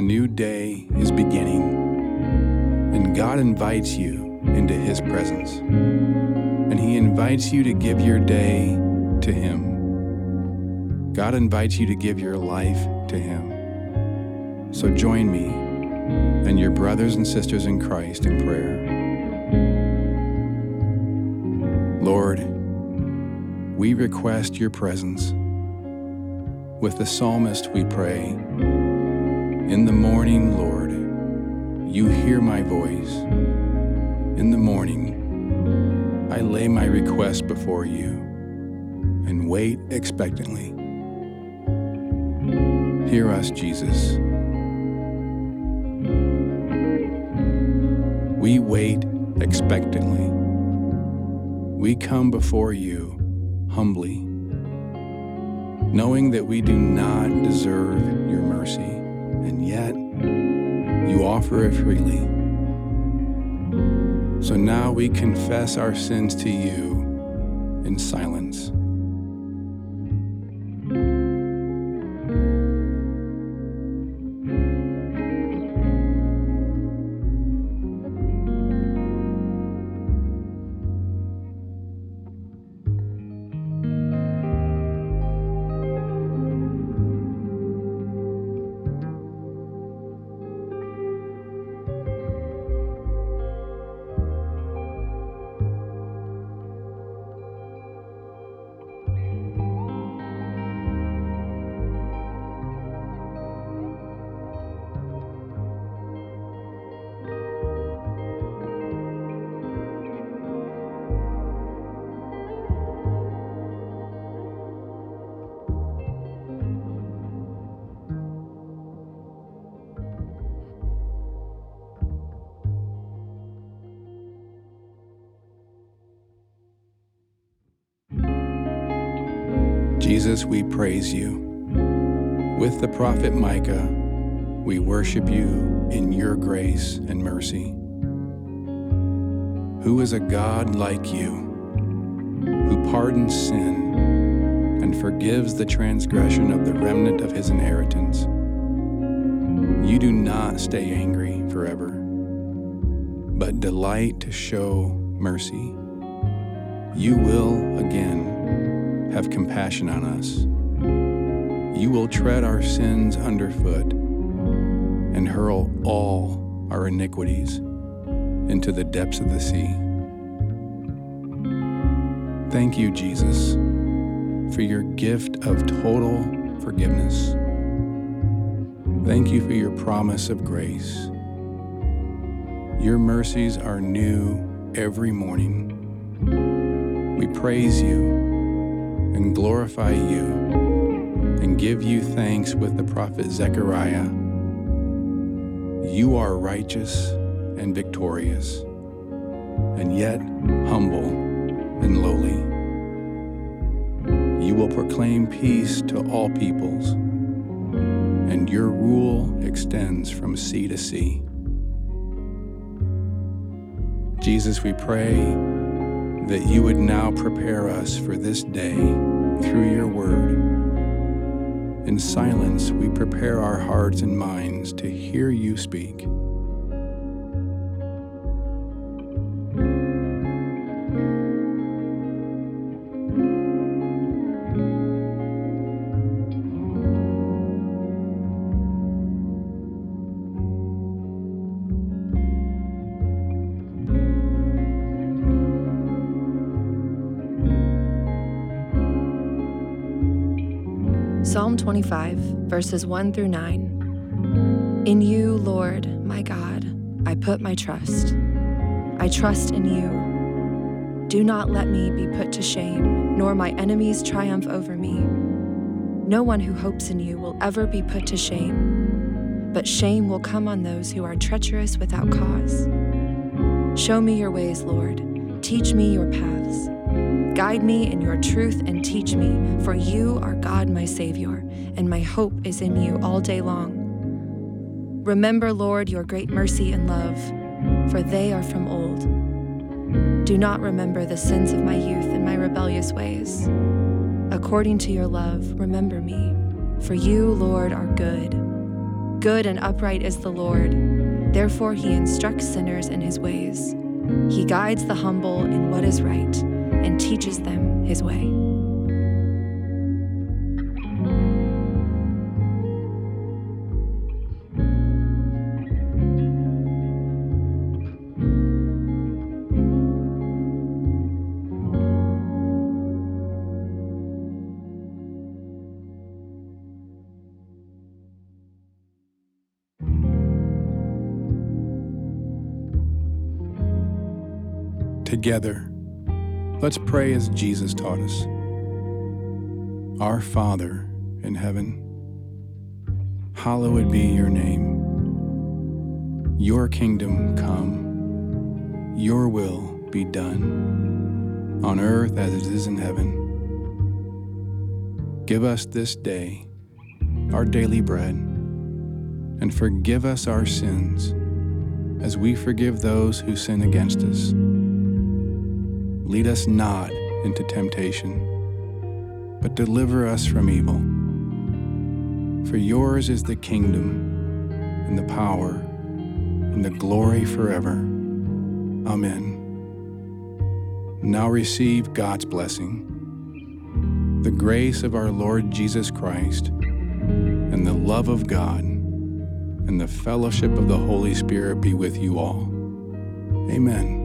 new day is beginning, and God invites you into His presence. And He invites you to give your day to Him. God invites you to give your life to Him. So join me and your brothers and sisters in Christ in prayer. Lord, we request your presence. With the psalmist, we pray, In the morning, Lord, you hear my voice. In the morning, I lay my request before you and wait expectantly. Hear us, Jesus. We wait expectantly. We come before you humbly knowing that we do not deserve your mercy, and yet you offer it freely. So now we confess our sins to you in silence. Jesus, we praise you. With the prophet Micah, we worship you in your grace and mercy. Who is a God like you, who pardons sin and forgives the transgression of the remnant of his inheritance? You do not stay angry forever, but delight to show mercy. You will again have compassion on us. You will tread our sins underfoot and hurl all our iniquities into the depths of the sea. Thank you, Jesus, for your gift of total forgiveness. Thank you for your promise of grace. Your mercies are new every morning. We praise you glorify you and give you thanks with the prophet Zechariah. You are righteous and victorious, and yet humble and lowly. You will proclaim peace to all peoples, and your rule extends from sea to sea. Jesus, we pray that you would now prepare us for this day through your word. In silence, we prepare our hearts and minds to hear you speak. Psalm 25, verses 1 through 9. In you, Lord, my God, I put my trust. I trust in you. Do not let me be put to shame, nor my enemies triumph over me. No one who hopes in you will ever be put to shame, but shame will come on those who are treacherous without cause. Show me your ways, Lord. Teach me your paths. Guide me in your truth and teach me, for you are God, my Savior, and my hope is in you all day long. Remember, Lord, your great mercy and love, for they are from old. Do not remember the sins of my youth and my rebellious ways. According to your love, remember me, for you, Lord, are good. Good and upright is the Lord. Therefore, he instructs sinners in his ways. He guides the humble in what is right and teaches them his way. Together, let's pray as Jesus taught us. Our Father in heaven, hallowed be your name. Your kingdom come, your will be done, on earth as it is in heaven. Give us this day our daily bread, and forgive us our sins as we forgive those who sin against us Lead us not into temptation, but deliver us from evil. For yours is the kingdom, and the power, and the glory forever. Amen. Now receive God's blessing, the grace of our Lord Jesus Christ, and the love of God, and the fellowship of the Holy Spirit be with you all. Amen.